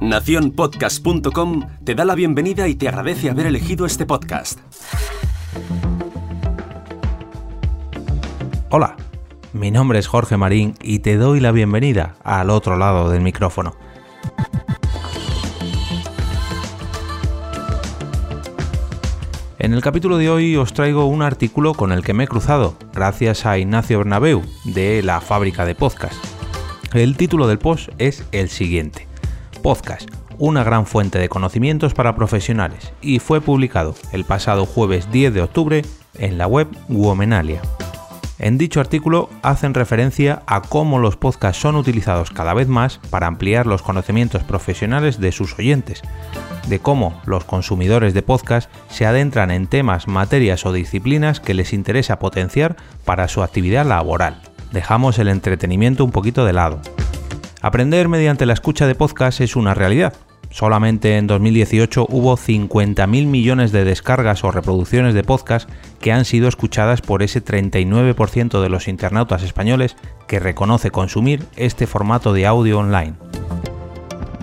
Naciónpodcast.com te da la bienvenida y te agradece haber elegido este podcast. Hola, mi nombre es Jorge Marín y te doy la bienvenida al otro lado del micrófono. En el capítulo de hoy os traigo un artículo con el que me he cruzado, gracias a Ignacio Bernabeu, de la fábrica de podcast. El título del post es el siguiente. Podcast, una gran fuente de conocimientos para profesionales, y fue publicado el pasado jueves 10 de octubre en la web Womenalia. En dicho artículo hacen referencia a cómo los podcasts son utilizados cada vez más para ampliar los conocimientos profesionales de sus oyentes, de cómo los consumidores de podcast se adentran en temas, materias o disciplinas que les interesa potenciar para su actividad laboral. Dejamos el entretenimiento un poquito de lado. Aprender mediante la escucha de podcast es una realidad. Solamente en 2018 hubo 50.000 millones de descargas o reproducciones de podcast que han sido escuchadas por ese 39% de los internautas españoles que reconoce consumir este formato de audio online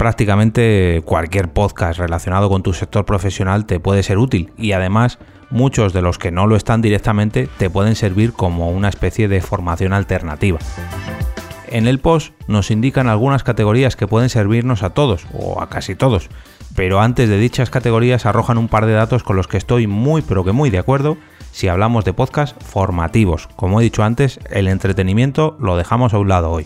prácticamente cualquier podcast relacionado con tu sector profesional te puede ser útil y además muchos de los que no lo están directamente te pueden servir como una especie de formación alternativa. En el post nos indican algunas categorías que pueden servirnos a todos o a casi todos, pero antes de dichas categorías arrojan un par de datos con los que estoy muy pero que muy de acuerdo si hablamos de podcast formativos. Como he dicho antes, el entretenimiento lo dejamos a un lado hoy.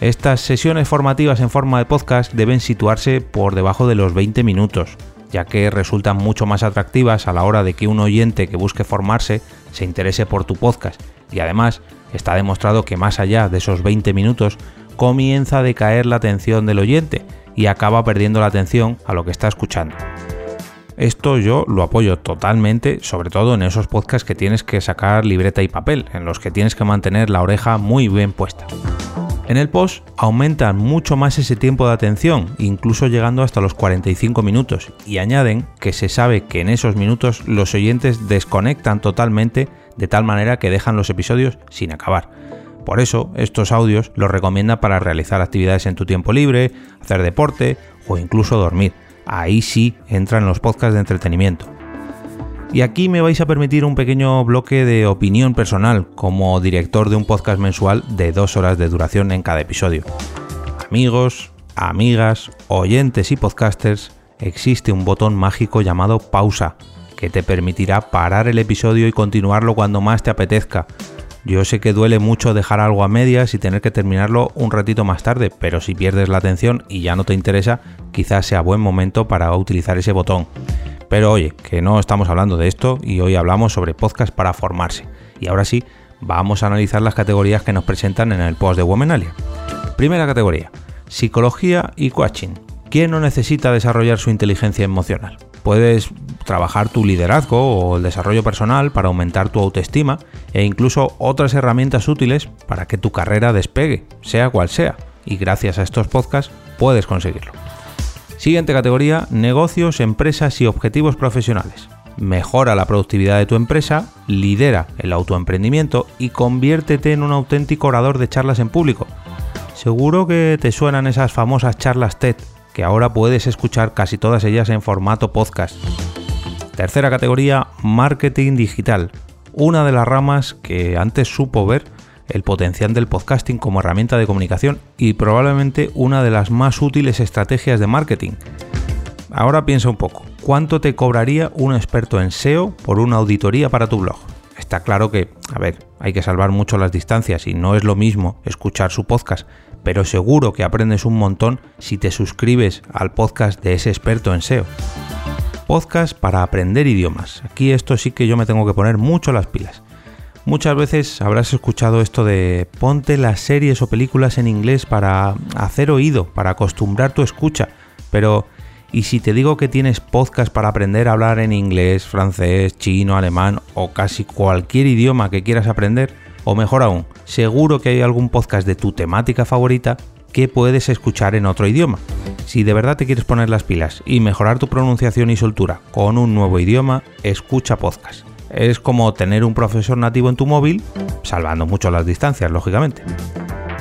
Estas sesiones formativas en forma de podcast deben situarse por debajo de los 20 minutos, ya que resultan mucho más atractivas a la hora de que un oyente que busque formarse se interese por tu podcast. Y además, está demostrado que más allá de esos 20 minutos comienza a decaer la atención del oyente y acaba perdiendo la atención a lo que está escuchando. Esto yo lo apoyo totalmente, sobre todo en esos podcasts que tienes que sacar libreta y papel, en los que tienes que mantener la oreja muy bien puesta. En el post aumentan mucho más ese tiempo de atención, incluso llegando hasta los 45 minutos, y añaden que se sabe que en esos minutos los oyentes desconectan totalmente de tal manera que dejan los episodios sin acabar. Por eso, estos audios los recomienda para realizar actividades en tu tiempo libre, hacer deporte o incluso dormir. Ahí sí entran los podcasts de entretenimiento. Y aquí me vais a permitir un pequeño bloque de opinión personal como director de un podcast mensual de dos horas de duración en cada episodio. Amigos, amigas, oyentes y podcasters, existe un botón mágico llamado pausa que te permitirá parar el episodio y continuarlo cuando más te apetezca. Yo sé que duele mucho dejar algo a medias y tener que terminarlo un ratito más tarde, pero si pierdes la atención y ya no te interesa, quizás sea buen momento para utilizar ese botón. Pero oye, que no estamos hablando de esto y hoy hablamos sobre podcast para formarse. Y ahora sí, vamos a analizar las categorías que nos presentan en el post de Womenalia. Primera categoría, psicología y coaching. ¿Quién no necesita desarrollar su inteligencia emocional? Puedes trabajar tu liderazgo o el desarrollo personal para aumentar tu autoestima e incluso otras herramientas útiles para que tu carrera despegue, sea cual sea. Y gracias a estos podcasts puedes conseguirlo. Siguiente categoría, negocios, empresas y objetivos profesionales. Mejora la productividad de tu empresa, lidera el autoemprendimiento y conviértete en un auténtico orador de charlas en público. Seguro que te suenan esas famosas charlas TED, que ahora puedes escuchar casi todas ellas en formato podcast. Tercera categoría, marketing digital, una de las ramas que antes supo ver el potencial del podcasting como herramienta de comunicación y probablemente una de las más útiles estrategias de marketing. Ahora piensa un poco, ¿cuánto te cobraría un experto en SEO por una auditoría para tu blog? Está claro que, a ver, hay que salvar mucho las distancias y no es lo mismo escuchar su podcast, pero seguro que aprendes un montón si te suscribes al podcast de ese experto en SEO. Podcast para aprender idiomas. Aquí esto sí que yo me tengo que poner mucho las pilas. Muchas veces habrás escuchado esto de ponte las series o películas en inglés para hacer oído, para acostumbrar tu escucha, pero ¿y si te digo que tienes podcast para aprender a hablar en inglés, francés, chino, alemán o casi cualquier idioma que quieras aprender? O mejor aún, seguro que hay algún podcast de tu temática favorita que puedes escuchar en otro idioma. Si de verdad te quieres poner las pilas y mejorar tu pronunciación y soltura con un nuevo idioma, escucha podcast. Es como tener un profesor nativo en tu móvil, salvando mucho las distancias, lógicamente.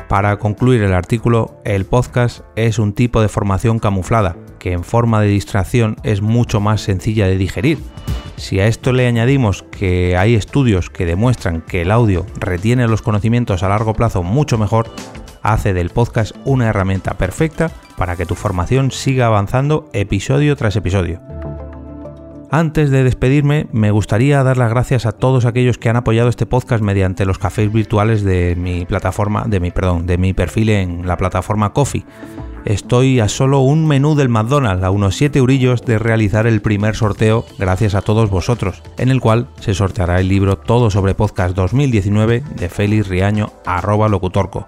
Para concluir el artículo, el podcast es un tipo de formación camuflada, que en forma de distracción es mucho más sencilla de digerir. Si a esto le añadimos que hay estudios que demuestran que el audio retiene los conocimientos a largo plazo mucho mejor, hace del podcast una herramienta perfecta para que tu formación siga avanzando episodio tras episodio. Antes de despedirme, me gustaría dar las gracias a todos aquellos que han apoyado este podcast mediante los cafés virtuales de mi plataforma, de mi, perdón, de mi perfil en la plataforma Coffee. Estoy a solo un menú del McDonald's, a unos 7 eurillos de realizar el primer sorteo gracias a todos vosotros, en el cual se sorteará el libro Todo sobre Podcast 2019 de Félix Riaño arroba locutorco.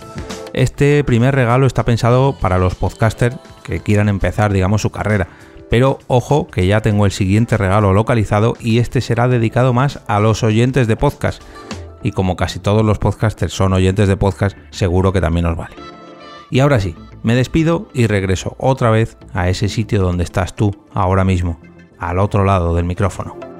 Este primer regalo está pensado para los podcasters que quieran empezar, digamos, su carrera pero ojo que ya tengo el siguiente regalo localizado y este será dedicado más a los oyentes de podcast. Y como casi todos los podcasters son oyentes de podcast, seguro que también os vale. Y ahora sí, me despido y regreso otra vez a ese sitio donde estás tú ahora mismo, al otro lado del micrófono.